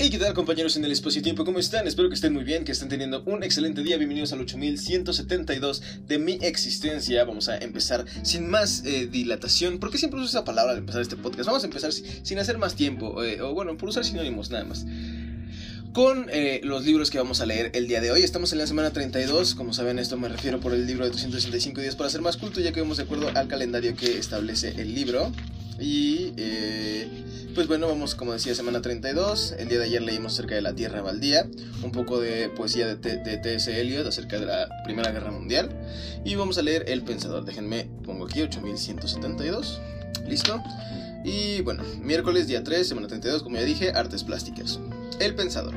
Hey, ¿qué tal compañeros en el espacio-tiempo? ¿Cómo están? Espero que estén muy bien, que estén teniendo un excelente día. Bienvenidos al 8172 de mi existencia. Vamos a empezar sin más eh, dilatación. ¿Por qué siempre uso esa palabra al empezar este podcast? Vamos a empezar sin hacer más tiempo, eh, o bueno, por usar sinónimos nada más. Con eh, los libros que vamos a leer el día de hoy. Estamos en la semana 32. Como saben, esto me refiero por el libro de 265 días para ser más culto, ya que vamos de acuerdo al calendario que establece el libro. Y pues bueno, vamos como decía, semana 32. El día de ayer leímos acerca de la Tierra Baldía, un poco de poesía de, T.S. Eliot acerca de la Primera Guerra Mundial. Y vamos a leer El Pensador. Déjenme, pongo aquí 8172. Listo. Y bueno, miércoles día 3, semana 32, como ya dije, artes plásticas. El Pensador.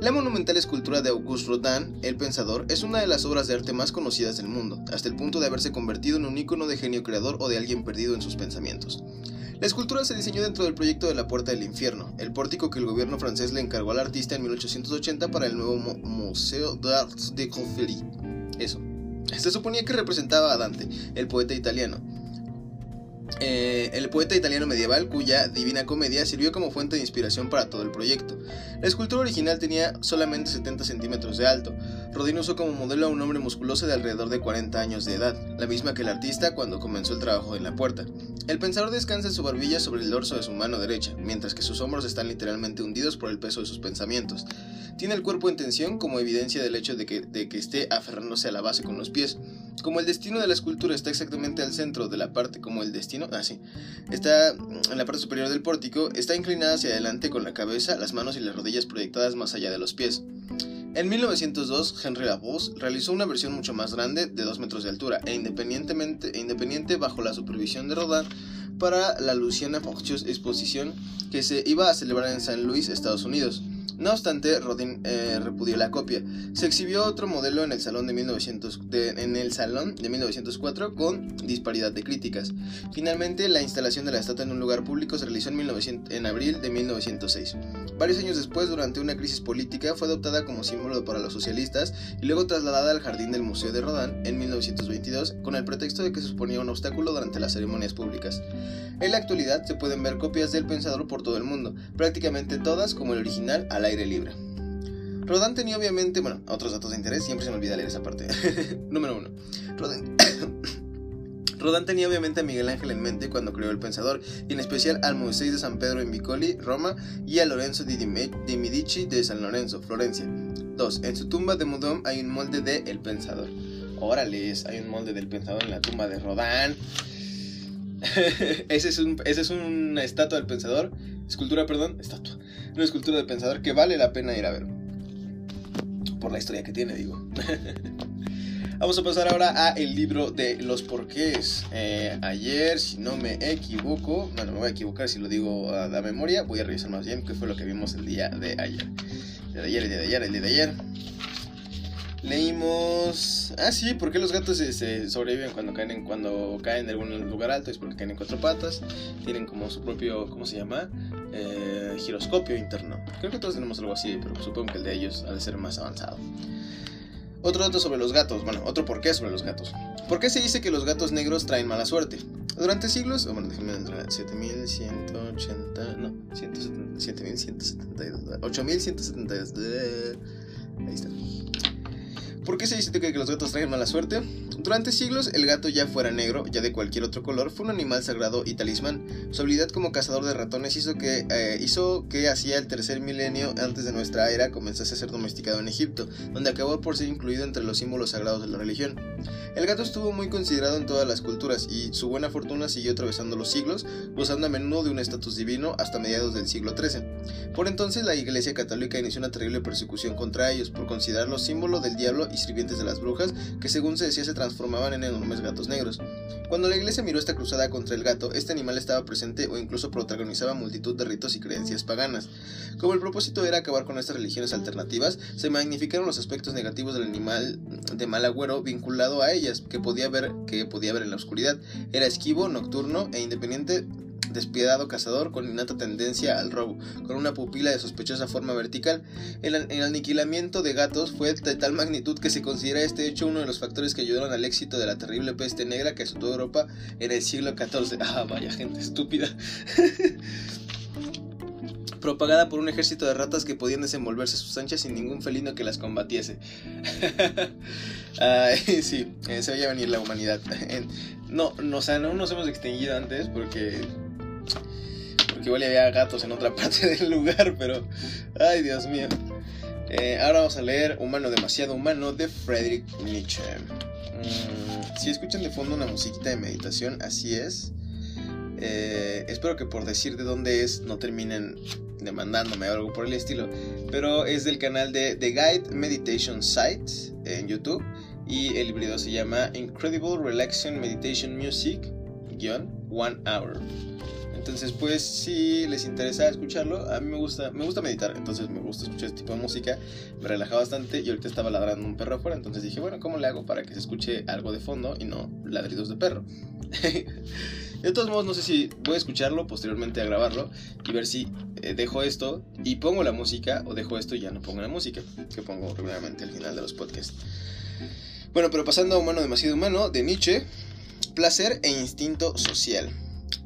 La monumental escultura de Auguste Rodin, El Pensador, es una de las obras de arte más conocidas del mundo, hasta el punto de haberse convertido en un ícono de genio creador o de alguien perdido en sus pensamientos. La escultura se diseñó dentro del proyecto de la Puerta del Infierno, el pórtico que el gobierno francés le encargó al artista en 1880 para el nuevo Museo d'Art de Conflits. Eso. Se suponía que representaba a Dante, el poeta italiano, eh, el poeta italiano medieval cuya Divina Comedia sirvió como fuente de inspiración para todo el proyecto. La escultura original tenía solamente 70 centímetros de alto. Rodin usó como modelo a un hombre musculoso de alrededor de 40 años de edad, la misma que el artista cuando comenzó el trabajo en la puerta. El pensador descansa en su barbilla sobre el dorso de su mano derecha, mientras que sus hombros están literalmente hundidos por el peso de sus pensamientos. Tiene el cuerpo en tensión como evidencia del hecho de que, de que esté aferrándose a la base con los pies. Como el destino de la escultura está exactamente al centro de la parte como el destino, ah está en la parte superior del pórtico, está inclinada hacia adelante con la cabeza, las manos y las rodillas proyectadas más allá de los pies. En 1902, Henry Labos realizó una versión mucho más grande, de 2 metros de altura, e, independientemente, e independiente bajo la supervisión de Rodin, para la Luciana Pictures Exposición que se iba a celebrar en San Luis, Estados Unidos. No obstante, Rodin eh, repudió la copia. Se exhibió otro modelo en el salón de, 1900, en el salón de 1904 con disparidad de críticas. Finalmente, la instalación de la estatua en un lugar público se realizó en, 1900, en abril de 1906. Varios años después, durante una crisis política, fue adoptada como símbolo para los socialistas y luego trasladada al jardín del Museo de Rodin en 1922 con el pretexto de que suponía un obstáculo durante las ceremonias públicas. En la actualidad se pueden ver copias del pensador por todo el mundo, prácticamente todas como el original al aire libre. Rodin tenía obviamente, bueno, otros datos de interés, siempre se me olvida leer esa parte. Número 1. Rodin. Rodin tenía obviamente a Miguel Ángel en mente cuando creó El Pensador, y en especial al Moisés de San Pedro en Vicoli, Roma, y a Lorenzo di Medici de San Lorenzo, Florencia. 2. En su tumba de Mudom hay un molde de El Pensador. Órale, hay un molde del Pensador en la tumba de Rodin. ese, es un, ese es una estatua del pensador. Escultura, perdón. Estatua. Una escultura del pensador que vale la pena ir a ver. Por la historia que tiene, digo. Vamos a pasar ahora a el libro de los porqués. Eh, ayer, si no me equivoco, bueno, me voy a equivocar si lo digo a la memoria, voy a revisar más bien qué fue lo que vimos el día de ayer. El día de ayer, el día de ayer, el día de ayer. Leímos. Ah, sí, porque los gatos se, sobreviven cuando caen en, cuando caen en algún lugar alto? Es porque caen en cuatro patas. Tienen como su propio. ¿Cómo se llama? Eh, giroscopio interno. Creo que todos tenemos algo así, pero supongo que el de ellos ha de ser más avanzado. Otro dato sobre los gatos. Bueno, otro por qué sobre los gatos. ¿Por qué se dice que los gatos negros traen mala suerte? Durante siglos, bueno, déjenme entrar, 7180, no, 7172, 8172, ahí está. ¿Por qué se dice que los gatos traen mala suerte? Durante siglos, el gato, ya fuera negro, ya de cualquier otro color, fue un animal sagrado y talismán. Su habilidad como cazador de ratones hizo que, eh, hizo que hacia el tercer milenio antes de nuestra era comenzase a ser domesticado en Egipto, donde acabó por ser incluido entre los símbolos sagrados de la religión. El gato estuvo muy considerado en todas las culturas y su buena fortuna siguió atravesando los siglos, gozando a menudo de un estatus divino hasta mediados del siglo XIII. Por entonces, la Iglesia Católica inició una terrible persecución contra ellos por considerarlos símbolo del diablo sirvientes de las brujas, que según se decía se transformaban en enormes gatos negros. Cuando la iglesia miró esta cruzada contra el gato, este animal estaba presente o incluso protagonizaba multitud de ritos y creencias paganas. Como el propósito era acabar con estas religiones alternativas, se magnificaron los aspectos negativos del animal de mal agüero vinculado a ellas, que podía ver, que podía ver en la oscuridad. Era esquivo, nocturno e independiente despiadado cazador con innata tendencia al robo, con una pupila de sospechosa forma vertical. El, aniquilamiento de gatos fue de tal magnitud que se considera este hecho uno de los factores que ayudaron al éxito de la terrible peste negra que azotó Europa en el siglo XIV. Ah, vaya gente estúpida. propagada por un ejército de ratas que podían desenvolverse sus anchas sin ningún felino que las combatiese. sí, eh, se veía venir la humanidad. no, no, o sea, no nos hemos extinguido antes porque porque igual había gatos en otra parte del lugar, pero ay Dios mío. Eh, ahora vamos a leer Humano demasiado humano de Friedrich Nietzsche. Mm, si escuchan de fondo una musiquita de meditación, así es. Eh, espero que por decir de dónde es no terminen demandándome o algo por el estilo. Pero es del canal de The Guide Meditation Site en YouTube. Y el video se llama Incredible Relaxation Meditation Music, One Hour. Entonces, pues, si les interesa escucharlo, a mí me gusta, me gusta meditar, entonces me gusta escuchar este tipo de música, me relaja bastante y ahorita estaba ladrando un perro afuera, entonces dije, bueno, ¿cómo le hago para que se escuche algo de fondo y no ladridos de perro? de todos modos, no sé si voy a escucharlo, posteriormente a grabarlo y ver si eh, dejo esto y pongo la música o dejo esto y ya no pongo la música, que pongo regularmente al final de los podcasts. Bueno, pero pasando a Humano demasiado humano, de Nietzsche, placer e instinto social.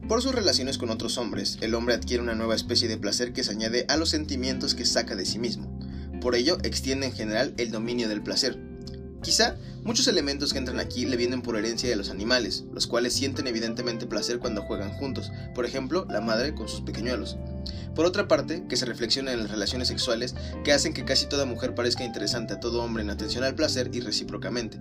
Por sus relaciones con otros hombres, el hombre adquiere una nueva especie de placer que se añade a los sentimientos que saca de sí mismo. Por ello, extiende en general el dominio del placer. Quizá muchos elementos que entran aquí le vienen por herencia de los animales, los cuales sienten evidentemente placer cuando juegan juntos, por ejemplo, la madre con sus pequeñuelos. Por otra parte, que se reflexiona en las relaciones sexuales que hacen que casi toda mujer parezca interesante a todo hombre en atención al placer y recíprocamente.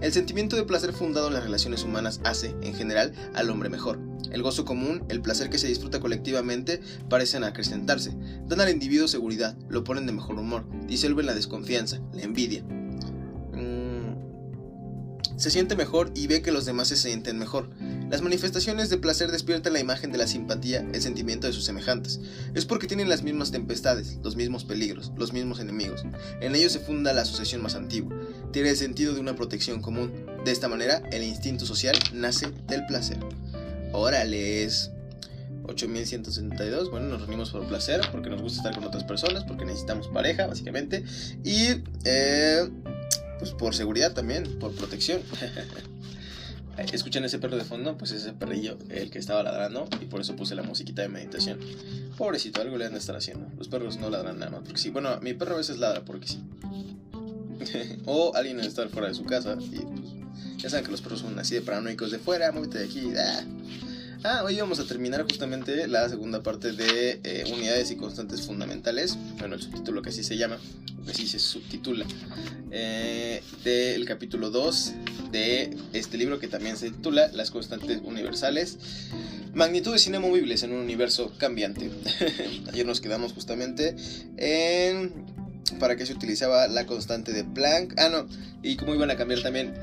El sentimiento de placer fundado en las relaciones humanas hace, en general, al hombre mejor. El gozo común, el placer que se disfruta colectivamente, parecen acrecentarse, dan al individuo seguridad, lo ponen de mejor humor, disuelven la desconfianza, la envidia. Mm, se siente mejor y ve que los demás se sienten mejor. Las manifestaciones de placer despiertan la imagen de la simpatía, el sentimiento de sus semejantes. Es porque tienen las mismas tempestades, los mismos peligros, los mismos enemigos. En ellos se funda la asociación más antigua. Tiene el sentido de una protección común. De esta manera, el instinto social nace del placer. Órale, es 8172. Bueno, nos reunimos por placer, porque nos gusta estar con otras personas, porque necesitamos pareja, básicamente. Y, eh, pues por seguridad también, por protección. ¿Escuchan ese perro de fondo? Pues ese perrillo, el que estaba ladrando, y por eso puse la musiquita de meditación. Pobrecito, algo le han de estar haciendo. Los perros no ladran nada más, porque sí. Bueno, mi perro a veces ladra porque sí. o alguien estar fuera de su casa, y pues ya saben que los perros son así de paranoicos de fuera, muévete de aquí. Ah. Ah, hoy vamos a terminar justamente la segunda parte de eh, unidades y constantes fundamentales. Bueno, el subtítulo que así se llama, que así se subtitula, eh, del capítulo 2 de este libro que también se titula Las constantes universales. Magnitudes inamovibles en un universo cambiante. Ayer nos quedamos justamente en para qué se utilizaba la constante de Planck. Ah, no, y cómo iban a cambiar también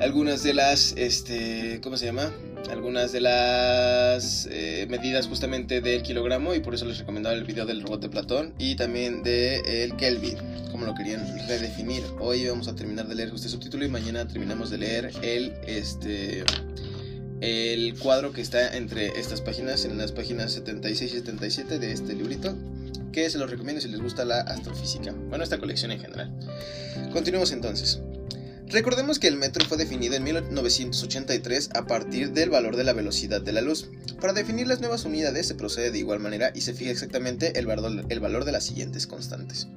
algunas de las, este, ¿cómo se llama? algunas de las eh, medidas justamente del kilogramo y por eso les recomendaba el video del robot de Platón y también del el Kelvin, como lo querían redefinir. Hoy vamos a terminar de leer este subtítulo y mañana terminamos de leer el este el cuadro que está entre estas páginas, en las páginas 76 y 77 de este librito, que se los recomiendo si les gusta la astrofísica. Bueno, esta colección en general. Continuemos entonces. Recordemos que el metro fue definido en 1983 a partir del valor de la velocidad de la luz. Para definir las nuevas unidades se procede de igual manera y se fija exactamente el valor, de las siguientes constantes.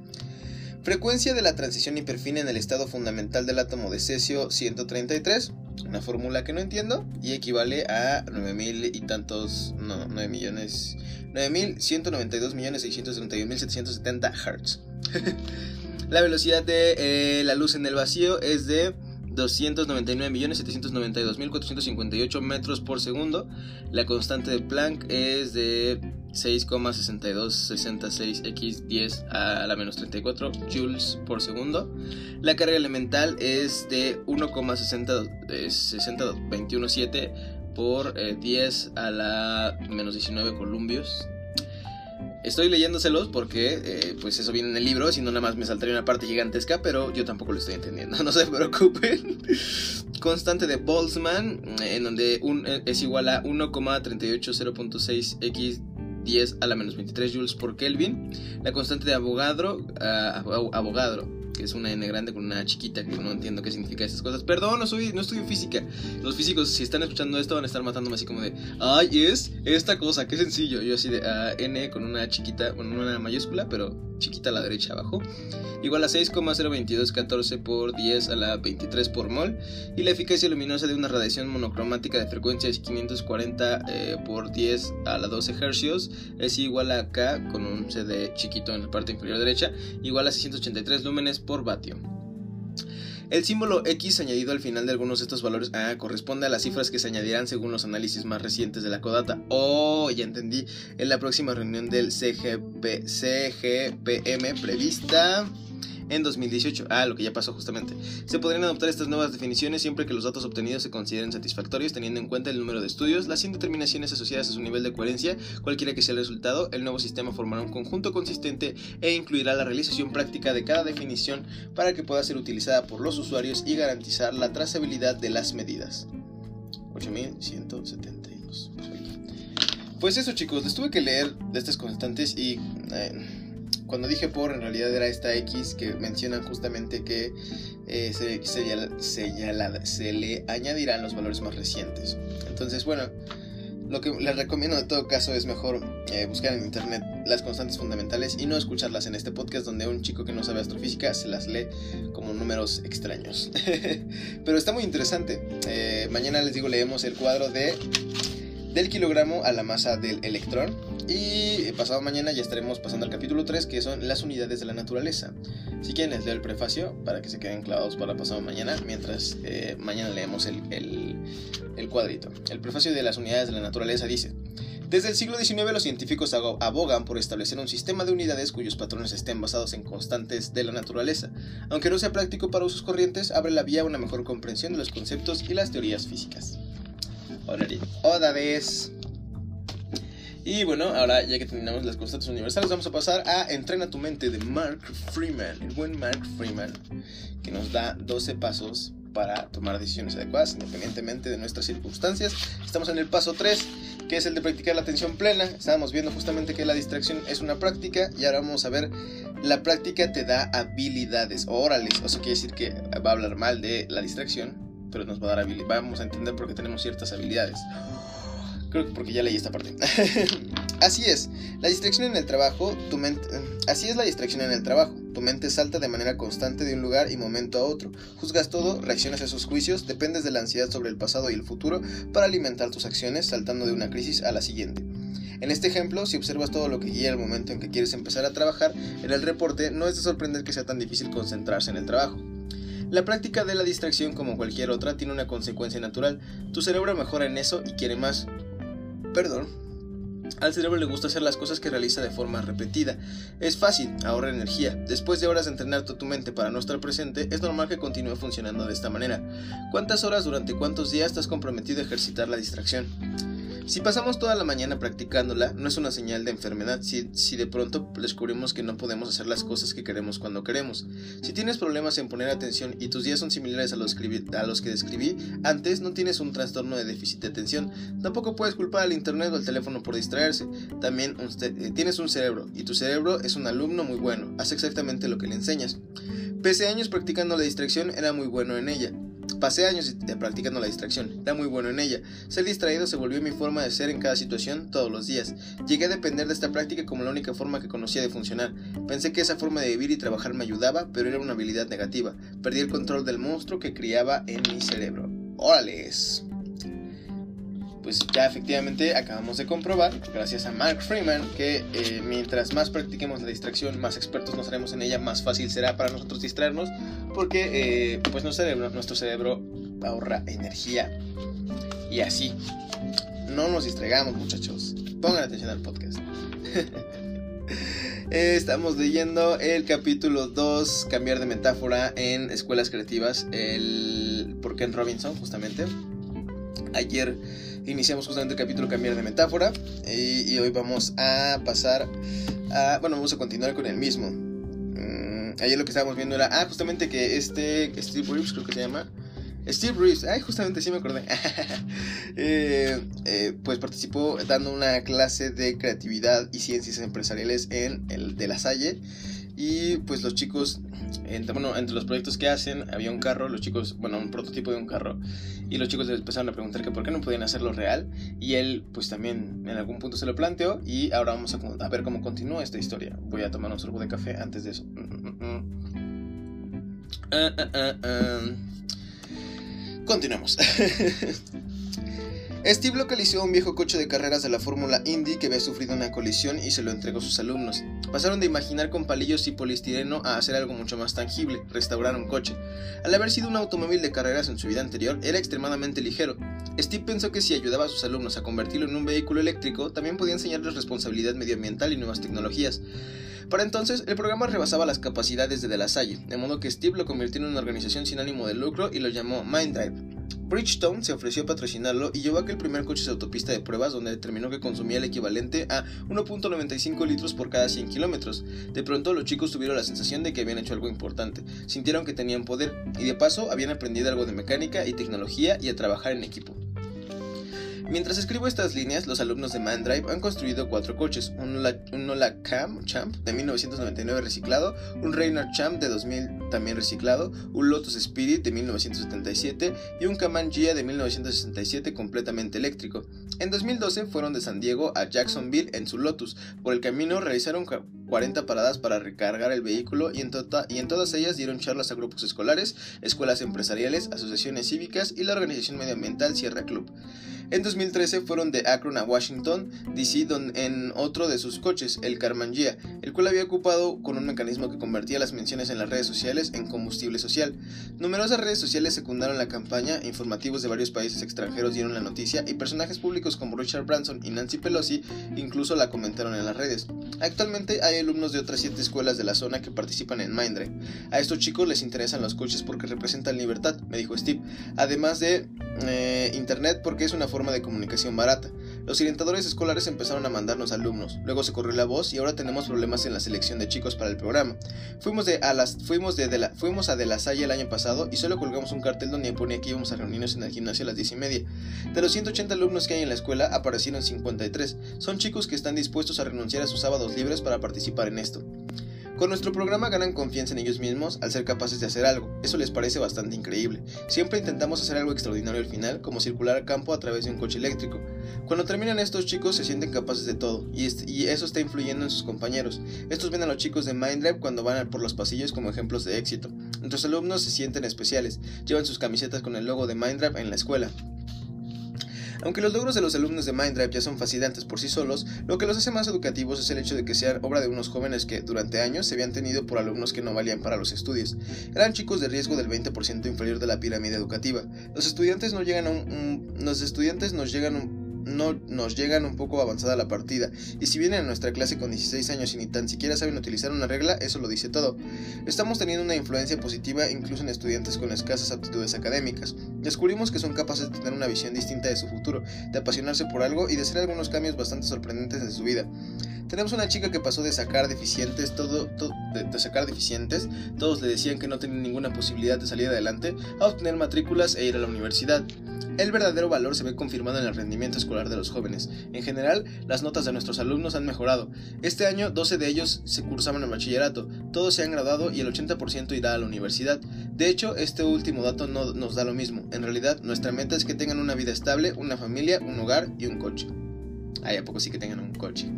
Frecuencia de la transición hiperfina en el estado fundamental del átomo de cesio 133, una fórmula que no entiendo y equivale a 9000 y tantos, no, 9 millones, 9192 millones 631 Hz. La velocidad de eh, la luz en el vacío es de 299.792.458 metros por segundo. La constante de Planck es de 6,6266 x 10 a la menos 34 joules por segundo. La carga elemental es de 1,60217 eh, por 10 eh, a la menos 19 columbios Estoy leyéndoselos porque, eh, pues eso viene en el libro, si no nada más me saltaría una parte gigantesca, pero yo tampoco lo estoy entendiendo, no se preocupen. Constante de Boltzmann, en donde un, eh, es igual a 1,380.6 x 10 a la menos 23 joules por Kelvin. La constante de Avogadro, uh, que es una N grande con una chiquita, que no entiendo qué significa esas cosas. Perdón, no, soy, no estudio física. Los físicos, si están escuchando esto, van a estar matándome así como de, ay, es esta cosa, qué sencillo. Yo así de ah, N con una chiquita, con una mayúscula, pero chiquita a la derecha abajo. Igual a 6,02214 por 10 a la 23 por mol. Y la eficacia luminosa de una radiación monocromática de frecuencia es 540 eh, por 10 a la 12 Hz es igual a K con un CD chiquito en la parte inferior derecha, igual a 683 lúmenes por vatio. El símbolo X añadido al final de algunos de estos valores ah, corresponde a las cifras que se añadirán según los análisis más recientes de la Codata. Oh, ya entendí. En la próxima reunión del CGP, CGPM prevista en 2018. Ah, lo que ya pasó justamente. Se podrían adoptar estas nuevas definiciones siempre que los datos obtenidos se consideren satisfactorios teniendo en cuenta el número de estudios, las indeterminaciones asociadas a su nivel de coherencia, cualquiera que sea el resultado, el nuevo sistema formará un conjunto consistente e incluirá la realización práctica de cada definición para que pueda ser utilizada por los usuarios y garantizar la trazabilidad de las medidas. 8172. Pues eso chicos, les tuve que leer de estas constantes y... Eh, cuando dije por, en realidad era esta X que mencionan justamente que eh, se, se, le añadirán los valores más recientes. Entonces, bueno, lo que les recomiendo en todo caso es mejor eh, buscar en internet las constantes fundamentales y no escucharlas en este podcast donde un chico que no sabe astrofísica se las lee como números extraños. Pero está muy interesante. Eh, mañana les digo, leemos el cuadro de del kilogramo a la masa del electrón y pasado mañana ya estaremos pasando al capítulo 3, que son las unidades de la naturaleza. Si quieren, les leo el prefacio para que se queden clavados para pasado mañana, mientras eh, mañana leemos el, el, cuadrito. El prefacio de las unidades de la naturaleza dice: Desde el siglo XIX, los científicos abogan por establecer un sistema de unidades cuyos patrones estén basados en constantes de la naturaleza. Aunque no sea práctico para usos corrientes, abre la vía a una mejor comprensión de los conceptos y las teorías físicas. Y bueno, ahora ya que terminamos las constantes universales, vamos a pasar a Entrena tu mente de Mark Freeman, el buen Mark Freeman, que nos da 12 pasos para tomar decisiones adecuadas independientemente de nuestras circunstancias. Estamos en el paso 3, que es el de practicar la atención plena. Estábamos viendo justamente que la distracción es una práctica y ahora vamos a ver, la práctica te da habilidades orales, o sea, quiere decir que va a hablar mal de la distracción, pero nos va a dar habilidades, vamos a entender por qué tenemos ciertas habilidades. Creo que porque ya leí esta parte. así es, la distracción en el trabajo, tu mente... Así es la distracción en el trabajo. Tu mente salta de manera constante de un lugar y momento a otro. Juzgas todo, reaccionas a esos juicios, dependes de la ansiedad sobre el pasado y el futuro para alimentar tus acciones, saltando de una crisis a la siguiente. En este ejemplo, si observas todo lo que guía el momento en que quieres empezar a trabajar, en el reporte no es de sorprender que sea tan difícil concentrarse en el trabajo. La práctica de la distracción, como cualquier otra, tiene una consecuencia natural. Tu cerebro mejora en eso y quiere más. Perdón. Al cerebro le gusta hacer las cosas que realiza de forma repetida. Es fácil, ahorra energía. Después de horas de entrenar tu mente para no estar presente, es normal que continúe funcionando de esta manera. ¿Cuántas horas durante cuántos días estás comprometido a ejercitar la distracción? Si pasamos toda la mañana practicándola, no es una señal de enfermedad si, si, de pronto descubrimos que no podemos hacer las cosas que queremos cuando queremos. Si tienes problemas en poner atención y tus días son similares a los, que describí antes, no tienes un trastorno de déficit de atención. Tampoco puedes culpar al internet o al teléfono por distraerse. También eh, tienes un cerebro y tu cerebro es un alumno muy bueno, hace exactamente lo que le enseñas. Pese a años practicando la distracción, era muy bueno en ella. Pasé años practicando la distracción, era muy bueno en ella. Ser distraído se volvió mi forma de ser en cada situación, todos los días. Llegué a depender de esta práctica como la única forma que conocía de funcionar. Pensé que esa forma de vivir y trabajar me ayudaba, pero era una habilidad negativa. Perdí el control del monstruo que criaba en mi cerebro. ¡Órales! Pues ya efectivamente acabamos de comprobar, gracias a Mark Freeman, que eh, mientras más practiquemos la distracción, más expertos nos haremos en ella, más fácil será para nosotros distraernos, porque eh, pues nuestro cerebro, nuestro cerebro ahorra energía. Y así, no nos distraigamos muchachos, pongan atención al podcast. Estamos leyendo el capítulo 2, cambiar de metáfora en escuelas creativas, el por Ken Robinson justamente. Ayer iniciamos justamente el capítulo Cambiar de Metáfora y, hoy vamos a pasar a, bueno, vamos a continuar con el mismo. Mm, ayer lo que estábamos viendo era, ah, justamente que este, Steve Reeves creo que se llama, Steve Reeves, ay, justamente sí me acordé, eh, eh, pues participó dando una clase de creatividad y ciencias empresariales en el de la Salle Y pues los chicos, entre, bueno, entre los proyectos que hacen, había un carro, los chicos, bueno, un prototipo de un carro. Y los chicos empezaron a preguntar que por qué no podían hacerlo real. Y él pues también en algún punto se lo planteó. Y ahora vamos a, ver cómo continúa esta historia. Voy a tomar un sorbo de café antes de eso. Uh, uh, Continuemos. Steve localizó un viejo coche de carreras de la Fórmula Indy que había sufrido una colisión y se lo entregó a sus alumnos. Pasaron de imaginar con palillos y polistireno a hacer algo mucho más tangible, restaurar un coche. Al haber sido un automóvil de carreras en su vida anterior, era extremadamente ligero. Steve pensó que si ayudaba a sus alumnos a convertirlo en un vehículo eléctrico, también podía enseñarles responsabilidad medioambiental y nuevas tecnologías. Para entonces, el programa rebasaba las capacidades de De La Salle, de modo que Steve lo convirtió en una organización sin ánimo de lucro y lo llamó Minddrive. Bridgestone se ofreció a patrocinarlo y llevó aquel primer coche de autopista de pruebas donde determinó que consumía el equivalente a 1.95 litros por cada 100 kilómetros. De pronto los chicos tuvieron la sensación de que habían hecho algo importante, sintieron que tenían poder y de paso habían aprendido algo de mecánica y tecnología y a trabajar en equipo. Mientras escribo estas líneas, los alumnos de Mandrive han construido cuatro coches, un Nola Cam Champ de 1999 reciclado, un Reynard Champ de 2000 también reciclado, un Lotus Spirit de 1977 y un Kaman Gia de 1967 completamente eléctrico. En 2012 fueron de San Diego a Jacksonville en su Lotus. Por el camino realizaron 40 paradas para recargar el vehículo y en, tota-, y en todas ellas dieron charlas a grupos escolares, escuelas empresariales, asociaciones cívicas y la organización medioambiental Sierra Club. En 2013 fueron de Akron a Washington, D.C. en otro de sus coches, el Carmangia, el cual había ocupado con un mecanismo que convertía las menciones en las redes sociales en combustible social. Numerosas redes sociales secundaron la campaña, informativos de varios países extranjeros dieron la noticia y personajes públicos como Richard Branson y Nancy Pelosi incluso la comentaron en las redes. Actualmente hay alumnos de otras siete escuelas de la zona que participan en Mindray. A estos chicos les interesan los coches porque representan libertad, me dijo Steve, además de eh, Internet porque es una forma de comunicación barata. Los orientadores escolares empezaron a mandarnos alumnos, luego se corrió la voz y ahora tenemos problemas en la selección de chicos para el programa. Fuimos, de a las, fuimos, de, la, fuimos a De La Salle el año pasado y solo colgamos un cartel donde ponía que íbamos a reunirnos en el gimnasio a las 10 y media. De los 180 alumnos que hay en la escuela aparecieron 53. Son chicos que están dispuestos a renunciar a sus sábados libres para participar en esto. Con nuestro programa ganan confianza en ellos mismos al ser capaces de hacer algo. Eso les parece bastante increíble. Siempre intentamos hacer algo extraordinario al final, como circular a campo a través de un coche eléctrico. Cuando terminan estos chicos se sienten capaces de todo, y, y eso está influyendo en sus compañeros. Estos ven a los chicos de Mindlab cuando van por los pasillos como ejemplos de éxito. Nuestros alumnos se sienten especiales, llevan sus camisetas con el logo de Mindlab en la escuela. Aunque los logros de los alumnos de Minddrive ya son fascinantes por sí solos, lo que los hace más educativos es el hecho de que sean obra de unos jóvenes que durante años se habían tenido por alumnos que no valían para los estudios. Eran chicos de riesgo del 20% inferior de la pirámide educativa. Los estudiantes no llegan a un, los estudiantes nos llegan un no nos llegan un poco avanzada la partida, y si vienen a nuestra clase con 16 años y ni tan siquiera saben utilizar una regla, eso lo dice todo. Estamos teniendo una influencia positiva incluso en estudiantes con escasas aptitudes académicas. Descubrimos que son capaces de tener una visión distinta de su futuro, de apasionarse por algo y de hacer algunos cambios bastante sorprendentes en su vida. Tenemos una chica que pasó de sacar deficientes, todo, de, sacar deficientes, todos le decían que no tenía ninguna posibilidad de salir adelante, a obtener matrículas e ir a la universidad. El verdadero valor se ve confirmado en el rendimiento escolar de los jóvenes. En general, las notas de nuestros alumnos han mejorado. Este año, 12 de ellos se cursaban el bachillerato, todos se han graduado y el 80% irá a la universidad. De hecho, este último dato no nos da lo mismo. En realidad, nuestra meta es que tengan una vida estable, una familia, un hogar y un coche. Ay, ¿a poco sí que tengan un coche?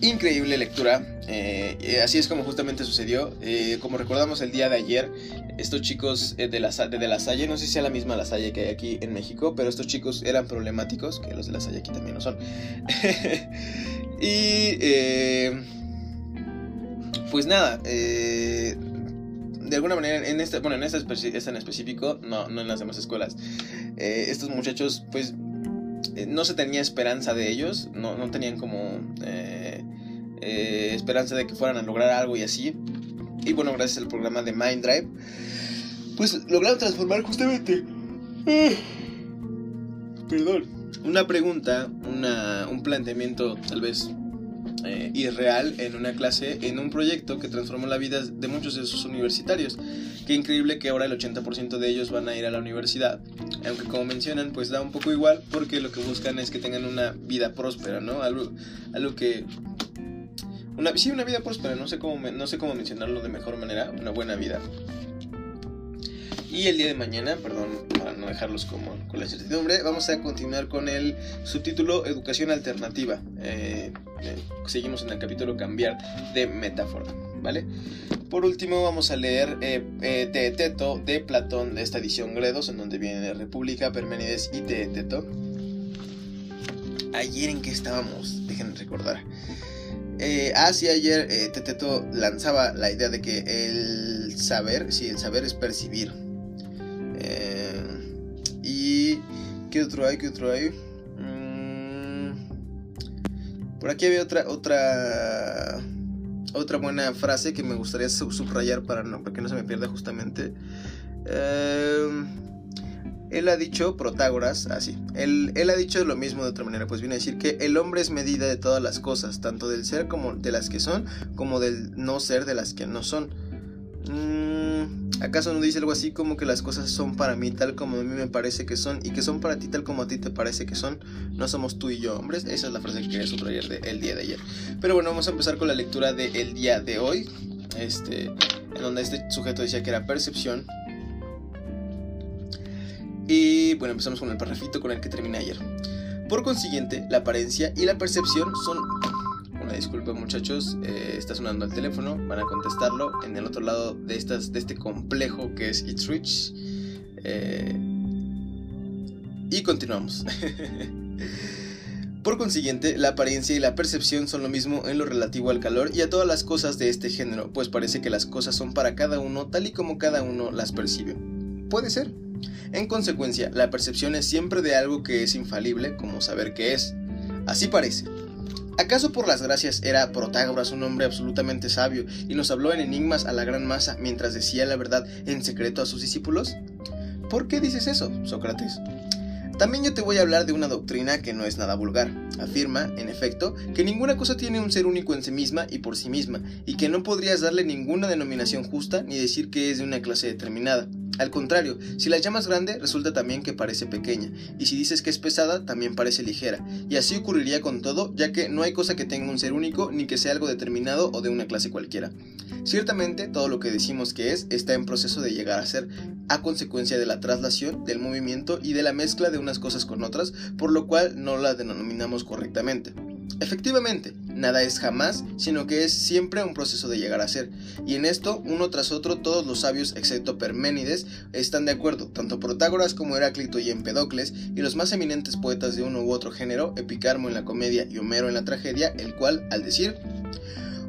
Increíble lectura. Eh, así es como justamente sucedió. Eh, como recordamos el día de ayer, estos chicos eh, de, la, de, La Salle, no sé si sea la misma La Salle que hay aquí en México, pero estos chicos eran problemáticos, que los de La Salle aquí también lo son. y pues nada, de alguna manera, en esta, bueno, en esta, en específico, no, no en las demás escuelas, estos muchachos, pues no se tenía esperanza de ellos, no, no tenían como eh, esperanza de que fueran a lograr algo y así. Y bueno, gracias al programa de Mind Drive, pues lograron transformar justamente. perdón. Una pregunta, un planteamiento tal vez eh, irreal en una clase, en un proyecto que transformó la vida de muchos de sus universitarios. Qué increíble que ahora el 80% de ellos van a ir a la universidad. Aunque como mencionan, pues da un poco igual porque lo que buscan es que tengan una vida próspera, ¿no? Algo, algo que Una, sí, una vida próspera, no sé, cómo, no sé cómo mencionarlo de mejor manera, una buena vida. Y el día de mañana, perdón, para no dejarlos como con la incertidumbre, vamos a continuar con el subtítulo Educación Alternativa. Eh, eh, seguimos en el capítulo Cambiar de Metáfora, ¿vale? Por último, vamos a leer eh, Teeteto de Platón, de esta edición Gredos, en donde viene República, Perménides y Teeteto. Ayer en que estábamos, déjenme recordar. Eh, ah, ayer Teteto lanzaba la idea de que el saber, sí, el saber es percibir. ¿Qué otro hay? ¿Qué otro hay? Mm, por aquí había otra, otra, otra buena frase que me gustaría subrayar para, no, que no se me pierda justamente. Em, él ha dicho, Protágoras, así, él, él, ha dicho lo mismo de otra manera, pues viene a decir que el hombre es medida de todas las cosas, tanto del ser como de las que son, como del no ser de las que no son. ¿Acaso no dice algo así como que las cosas son para mí tal como a mí me parece que son y que son para ti tal como a ti te parece que son? No somos tú y yo hombres. Esa es la frase que quería subrayar del día de ayer. Pero bueno, vamos a empezar con la lectura del día de hoy. Este, en donde este sujeto decía que era percepción. Y bueno, empezamos con el parrafito con el que terminé ayer. Por consiguiente, la apariencia y la percepción son disculpa muchachos, eh, está sonando el teléfono, van a contestarlo en el otro lado de, estas, de este complejo que es It's Rich. Eh, y continuamos. Por consiguiente, la apariencia y la percepción son lo mismo en lo relativo al calor y a todas las cosas de este género, pues parece que las cosas son para cada uno tal y como cada uno las percibe. Puede ser. En consecuencia, la percepción es siempre de algo que es infalible, como saber qué es. Así parece. ¿Acaso por las gracias era Protágoras un hombre absolutamente sabio y nos habló en enigmas a la gran masa mientras decía la verdad en secreto a sus discípulos? ¿Por qué dices eso, Sócrates? También yo te voy a hablar de una doctrina que no es nada vulgar. Afirma, en efecto, que ninguna cosa tiene un ser único en sí misma y por sí misma, y que no podrías darle ninguna denominación justa ni decir que es de una clase determinada. Al contrario, si la llamas grande, resulta también que parece pequeña, y si dices que es pesada, también parece ligera, y así ocurriría con todo, ya que no hay cosa que tenga un ser único ni que sea algo determinado o de una clase cualquiera. Ciertamente, todo lo que decimos que es está en proceso de llegar a ser, a consecuencia de la traslación, del movimiento y de la mezcla de unas cosas con otras, por lo cual no la denominamos correctamente. Efectivamente, nada es jamás, sino que es siempre un proceso de llegar a ser. Y en esto, uno tras otro, todos los sabios, excepto Perménides, están de acuerdo, tanto Protágoras como Heráclito y Empedocles, y los más eminentes poetas de uno u otro género, Epicarmo en la comedia y Homero en la tragedia, el cual, al decir,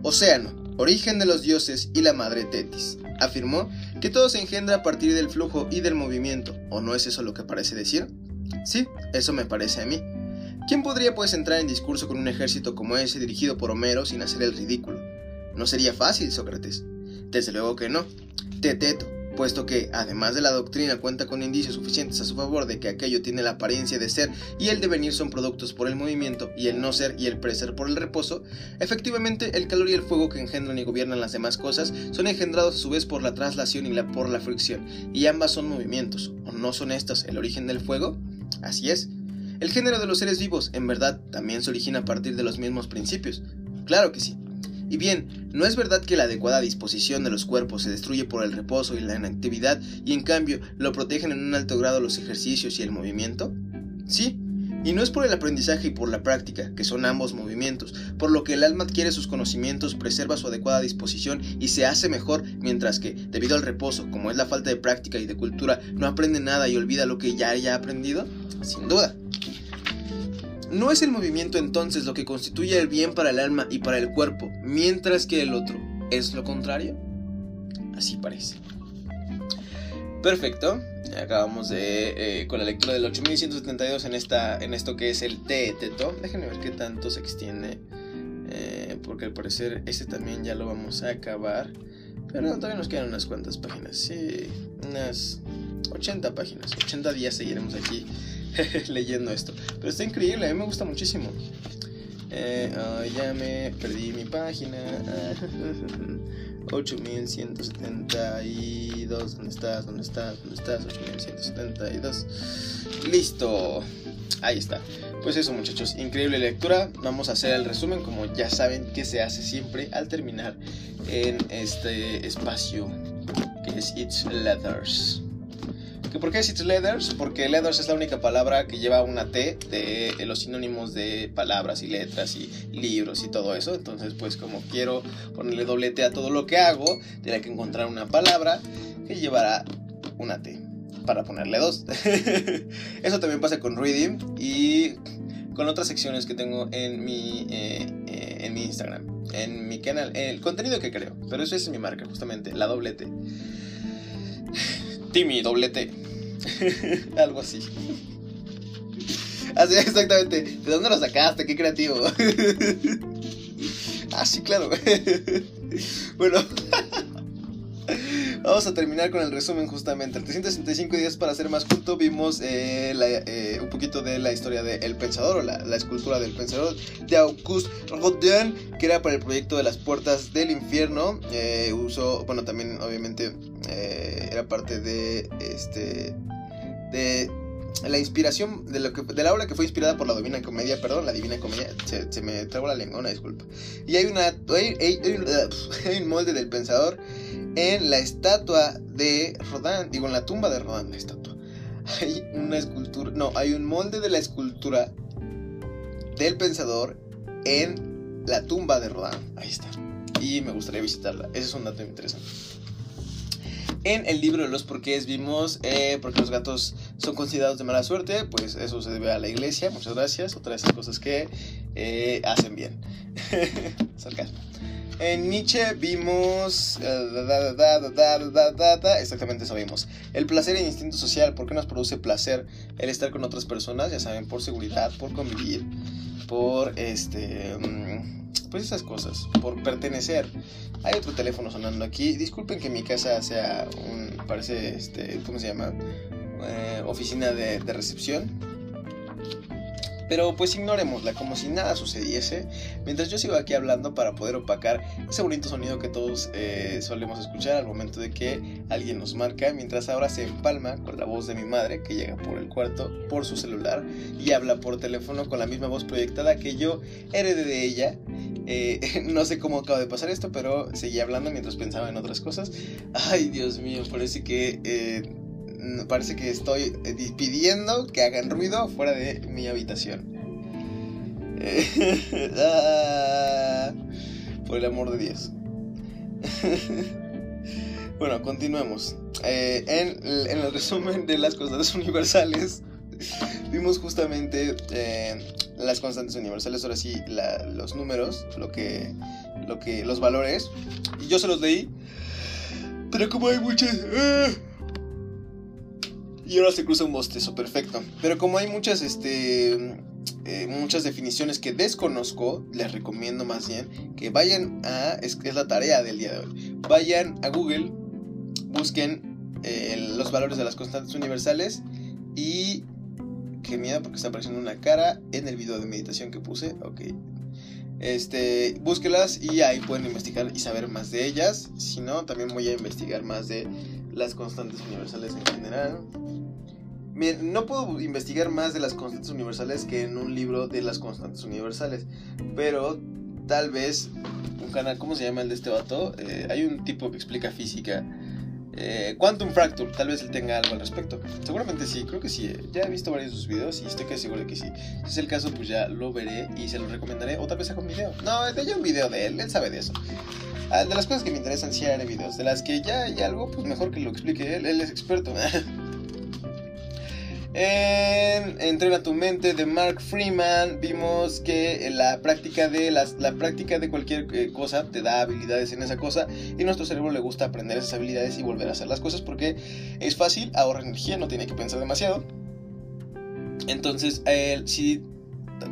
Océano, origen de los dioses y la madre Tetis, afirmó que todo se engendra a partir del flujo y del movimiento, ¿o no es eso lo que parece decir? Sí, eso me parece a mí. ¿Quién podría pues entrar en discurso con un ejército como ese dirigido por Homero sin hacer el ridículo? No sería fácil, Sócrates. Desde luego que no. Teteto, puesto que, además de la doctrina, cuenta con indicios suficientes a su favor de que aquello tiene la apariencia de ser y el devenir son productos por el movimiento y el no ser y el preser por el reposo, efectivamente el calor y el fuego que engendran y gobiernan las demás cosas son engendrados a su vez por la traslación y la, por la fricción, y ambas son movimientos, ¿o no son estos el origen del fuego? Así es, el género de los seres vivos, en verdad, también se origina a partir de los mismos principios. Claro que sí. Y bien, ¿no es verdad que la adecuada disposición de los cuerpos se destruye por el reposo y la inactividad y en cambio lo protegen en un alto grado los ejercicios y el movimiento? Sí, y no es por el aprendizaje y por la práctica, que son ambos movimientos, por lo que el alma adquiere sus conocimientos, preserva su adecuada disposición y se hace mejor, mientras que, debido al reposo, como es la falta de práctica y de cultura, no aprende nada y olvida lo que ya haya aprendido? Sin duda. ¿No es el movimiento entonces lo que constituye el bien para el alma y para el cuerpo, mientras que el otro es lo contrario? Así parece. Perfecto. Acabamos de eh, con la lectura del 8172 en esta en esto que es el Teto. Déjenme ver qué tanto se extiende. Eh, porque al parecer este también ya lo vamos a acabar. Pero todavía nos quedan unas cuantas páginas. Sí, unas 80 páginas. 80 días seguiremos aquí leyendo esto. Pero está increíble, a mí me gusta muchísimo. Ah, ya me perdí mi página. 8172. ¿Dónde estás? ¿Dónde estás? ¿Dónde estás? 8172. Listo. Ahí está. Pues eso muchachos, increíble lectura. Vamos a hacer el resumen como ya saben que se hace siempre al terminar en este espacio que es It's Leathers. ¿Por qué It's Leathers? Porque Leathers es la única palabra que lleva una T de los sinónimos de palabras y letras y libros y todo eso. Entonces, pues como quiero ponerle doble T a todo lo que hago, tendré que encontrar una palabra que llevará una T para ponerle dos. eso también pasa con Reading y con otras secciones que tengo en mi, eh, eh, en mi Instagram, en mi canal, el contenido que creo. Pero eso es mi marca, justamente, la doble T. Timmy, doble T. Algo así. Así, exactamente. ¿De dónde lo sacaste? Qué creativo. ah, sí, claro. bueno. Vamos a terminar con el resumen justamente. 365 días para ser más culto. Vimos eh, eh, un poquito de la historia de El Pensador o la, escultura del Pensador de Auguste Rodin, que era para el proyecto de las puertas del infierno. Eh, usó, bueno, también obviamente era parte de este de la inspiración de, lo que, de la obra que fue inspirada por la Divina Comedia, perdón, la Divina Comedia, se, me trabó la lengua, una disculpa. Y hay, una, hay, un molde del pensador en la estatua de Rodin, digo, en la tumba de Rodin, la estatua. Hay una escultura, no, hay un molde de la escultura del pensador en la tumba de Rodin. Ahí está. Y me gustaría visitarla. Ese es un dato interesante. En el libro de los porqués vimos eh, porque los gatos son considerados de mala suerte, pues eso se debe a la iglesia, muchas gracias, otra de esas cosas que eh, hacen bien. Sarcasmo. En Nietzsche vimos... Exactamente eso vimos. El placer e instinto social. ¿Por qué nos produce placer el estar con otras personas? Ya saben, por seguridad, por convivir, por este pues esas cosas, por pertenecer. Hay otro teléfono sonando aquí. Disculpen que mi casa sea un, parece, este, ¿cómo se llama? Eh, oficina de, recepción. Pero pues ignorémosla, como si nada sucediese, mientras yo sigo aquí hablando para poder opacar ese bonito sonido que todos eh, solemos escuchar al momento de que alguien nos marca, mientras ahora se empalma con la voz de mi madre que llega por el cuarto por su celular y habla por teléfono con la misma voz proyectada que yo heredé de ella eh, no sé cómo acaba de pasar esto, pero seguí hablando mientras pensaba en otras cosas. Ay, Dios mío, parece que... Eh, parece que estoy eh, pidiendo que hagan ruido fuera de mi habitación. Ah, por el amor de Dios. bueno, continuemos. en, el resumen de las cosas universales, vimos justamente las constantes universales, ahora sí, los números, lo que, lo que, los valores. Y yo se los leí, pero como hay muchas... ¡ah! Y ahora se cruza un bostezo, perfecto. Pero como hay muchas, este, eh, muchas definiciones que desconozco, les recomiendo más bien que vayan a, es, es la tarea del día de hoy, vayan a Google, busquen eh, los valores de las constantes universales y qué miedo porque está apareciendo una cara en el video de meditación que puse. Ok. Este, búsquelas y ahí pueden investigar y saber más de ellas. Si no, también voy a investigar más de las constantes universales en general. Bien, no puedo investigar más de las constantes universales que en un libro de las constantes universales. Pero tal vez un canal, ¿cómo se llama el de este vato? Eh, hay un tipo que explica física eh, Quantum Fracture, tal vez él tenga algo al respecto. Seguramente sí, creo que sí. Eh. Ya he visto varios de sus videos y estoy casi seguro de que sí. Si es el caso, pues ya lo veré y se lo recomendaré. O tal vez haga un video. No, ya un video de él, él sabe de eso. Ah, de las cosas que me interesan, sí haré videos. De las que ya hay algo, pues mejor que lo explique él. Él es experto. En Entrena tu mente de Mark Freeman vimos que la práctica de las, la práctica de cualquier eh, cosa te da habilidades en esa cosa y nuestro cerebro le gusta aprender esas habilidades y volver a hacer las cosas porque es fácil, ahorra energía, no tiene que pensar demasiado. Entonces, si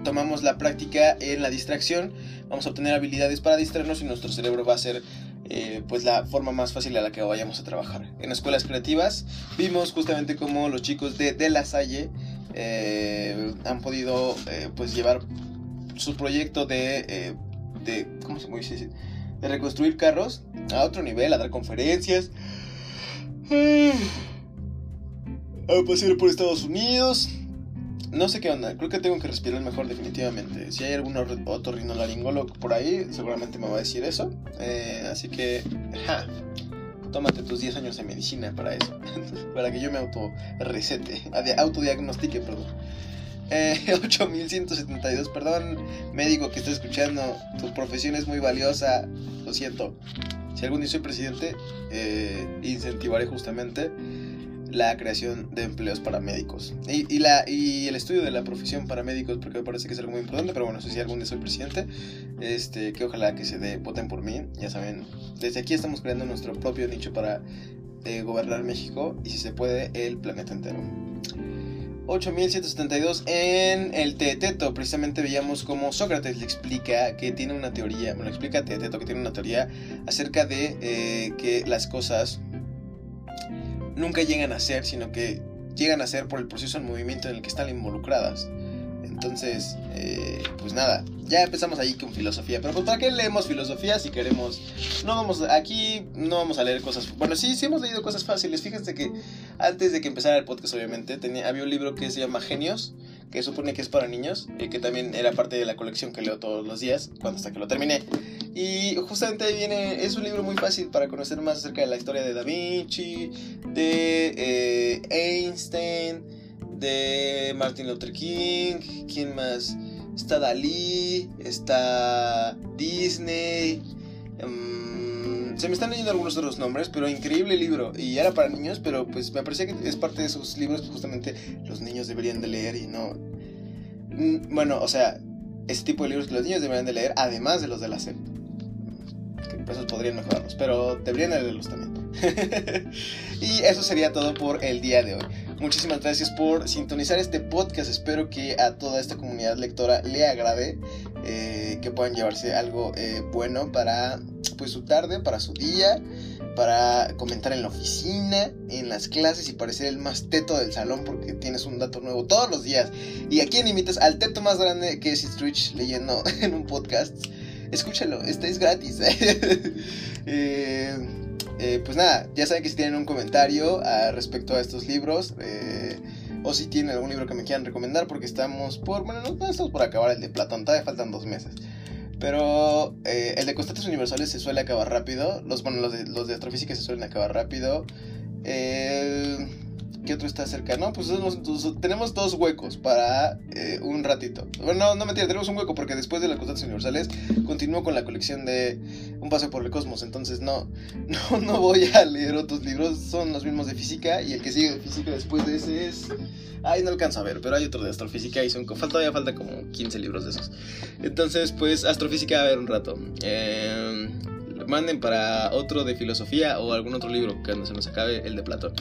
tomamos la práctica en la distracción, vamos a obtener habilidades para distraernos y nuestro cerebro va a ser eh, pues la forma más fácil a la que vayamos a trabajar. En escuelas creativas vimos justamente cómo los chicos de, de La Salle eh, han podido eh, pues llevar su proyecto de, de ¿cómo se dice? de reconstruir carros a otro nivel, a dar conferencias, a pasear por Estados Unidos, no sé qué onda, creo que tengo que respirar mejor definitivamente. Si hay algún otorrinolaringólogo por ahí, seguramente me va a decir eso. Eh, así que, ja, tómate tus 10 años de medicina para eso. para que yo me auto recete, autodiagnostique, perdón. Eh, 8172, perdón, médico que está escuchando, tu profesión es muy valiosa, lo siento. Si algún día soy presidente, eh, incentivaré justamente la creación de empleos para médicos. Y, la, y el estudio de la profesión para médicos porque me parece que es algo muy importante pero bueno, no sé si algún día soy presidente este, que ojalá que se dé, voten por mí ya saben, desde aquí estamos creando nuestro propio nicho para eh, gobernar México y si se puede el planeta entero. 8172 en el Teteto. Precisamente veíamos como Sócrates le explica que tiene una teoría, bueno, explica Teteto que tiene una teoría acerca de eh, que las cosas nunca llegan a ser, sino que llegan a ser por el proceso de movimiento en el que están involucradas. Entonces, eh, pues nada, ya empezamos ahí con filosofía. Pero pues ¿para qué leemos filosofía si queremos? No vamos, aquí no vamos a leer cosas... Bueno, sí, sí hemos leído cosas fáciles. Fíjense que antes de que empezara el podcast, obviamente, tenía, había un libro que se llama Genios, que supone que es para niños, y que también era parte de la colección que leo todos los días, cuando hasta que lo terminé. Y justamente viene, es un libro muy fácil para conocer más acerca de la historia de Da Vinci, de eh, Einstein, de Martin Luther King, ¿quién más? Está Dalí, está Disney. Um, se me están leyendo algunos otros nombres, pero increíble libro. Y era para niños, pero pues me parecía que es parte de esos libros que justamente los niños deberían de leer y no... Mm, bueno, o sea, ese tipo de libros que los niños deberían de leer, además de los de la SEP. Que esos podrían mejorarlos, pero deberían leerlos también. y eso sería todo por el día de hoy. Muchísimas gracias por sintonizar este podcast. Espero que a toda esta comunidad lectora le agrade, eh, que puedan llevarse algo eh, bueno para pues, su tarde, para su día, para comentar en la oficina, en las clases y parecer el más teto del salón porque tienes un dato nuevo todos los días. Y a quién invitas al teto más grande que es Twitch leyendo en un podcast. Escúchalo, este es gratis. eh, eh, pues nada, ya saben que si tienen un comentario a, respecto a estos libros, eh, o si tienen algún libro que me quieran recomendar, porque estamos por, bueno, no, estamos por acabar el de Platón, todavía faltan dos meses. Pero eh, el de constantes universales se suele acabar rápido, los, bueno, los de, los de astrofísica se suelen acabar rápido. Eh, ¿Qué otro está cerca? No, pues tenemos dos huecos para eh, un ratito. Bueno, no, no mentira, tenemos un hueco porque después de las constantes universales continúo con la colección de Un paseo por el cosmos. Entonces no, no, no voy a leer otros libros, son los mismos de física y el que sigue de física después de ese es... Ay, no alcanzo a ver, pero hay otro de astrofísica y son, todavía falta como 15 libros de esos. Entonces, pues astrofísica a ver un rato. Eh, manden para otro de filosofía o algún otro libro que se nos acabe el de Platón.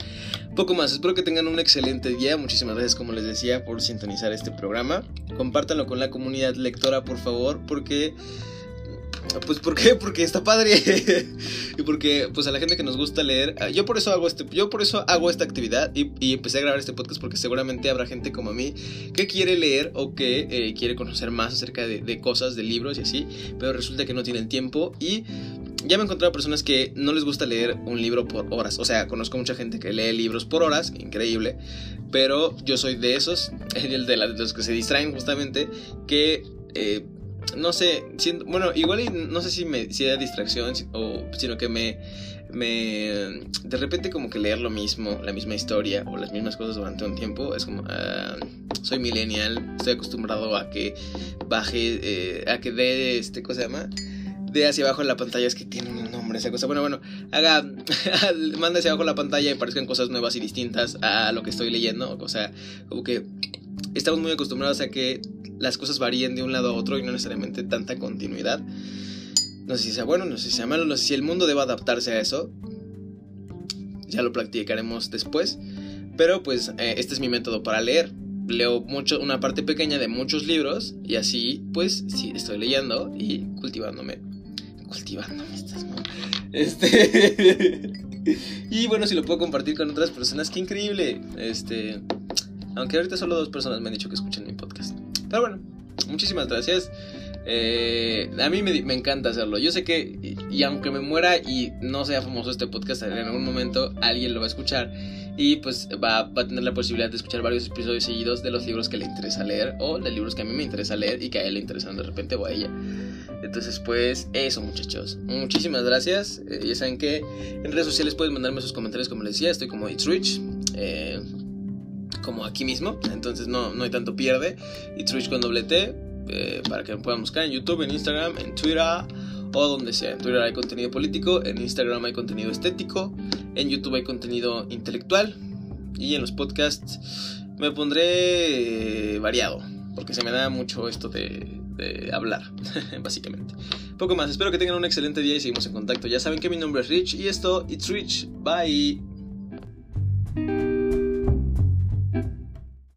Poco más, espero que tengan un excelente día. Muchísimas gracias, como les decía, por sintonizar este programa. Compártanlo con la comunidad lectora, por favor, porque pues ¿por qué? Porque está padre. y porque pues a la gente que nos gusta leer, ah, yo por eso hago este yo por eso hago esta actividad y, empecé a grabar este podcast porque seguramente habrá gente como a mí que quiere leer o que eh, quiere conocer más acerca de, de, cosas, de libros y así, pero resulta que no tienen tiempo y ya me he encontrado personas que no les gusta leer un libro por horas. O sea, conozco mucha gente que lee libros por horas, increíble. Pero yo soy de esos, el de, los que se distraen justamente, que eh, no sé, bueno, igual no sé si me si era distracción o sino que me me de repente como que leer lo mismo, la misma historia o las mismas cosas durante un tiempo es como uh, soy millennial, estoy acostumbrado a que baje eh, a que dé este cosa llama de hacia abajo en la pantalla es que tiene un nombre esa cosa. Bueno, bueno, haga manda hacia abajo la pantalla y aparezcan cosas nuevas y distintas a lo que estoy leyendo, o sea, como que estamos muy acostumbrados a que las cosas varíen de un lado a otro y no necesariamente tanta continuidad. No sé si sea bueno, no sé si sea malo, no sé si el mundo deba adaptarse a eso. Ya lo practicaremos después. Pero pues eh, este es mi método para leer. Leo mucho, una parte pequeña de muchos libros y así pues sí estoy leyendo y cultivándome. Cultivándome, estás Este. y bueno, si lo puedo compartir con otras personas, qué increíble. Este. Aunque ahorita solo dos personas me han dicho que escuchen mi podcast. Pero bueno, muchísimas gracias. Eh, a mí me, encanta hacerlo. Yo sé que y aunque me muera y no sea famoso este podcast, en algún momento alguien lo va a escuchar y pues va, a tener la posibilidad de escuchar varios episodios seguidos de los libros que le interesa leer o de libros que a mí me interesa leer y que a él le interesan de repente o a ella. Entonces, pues eso, muchachos. Muchísimas gracias. Eh, ya saben que en redes sociales pueden mandarme sus comentarios, como les decía. Estoy como It's Rich. Eh, como aquí mismo. Entonces, no, no hay tanto pierde. It's Rich con doble T. Eh, para que me puedan buscar en YouTube, en Instagram, en Twitter o donde sea. En Twitter hay contenido político, en Instagram hay contenido estético, en YouTube hay contenido intelectual y en los podcasts me pondré variado, porque se me da mucho esto de, de hablar, básicamente. Poco más, espero que tengan un excelente día y seguimos en contacto. Ya saben que mi nombre es Rich y esto, It's Rich. Bye.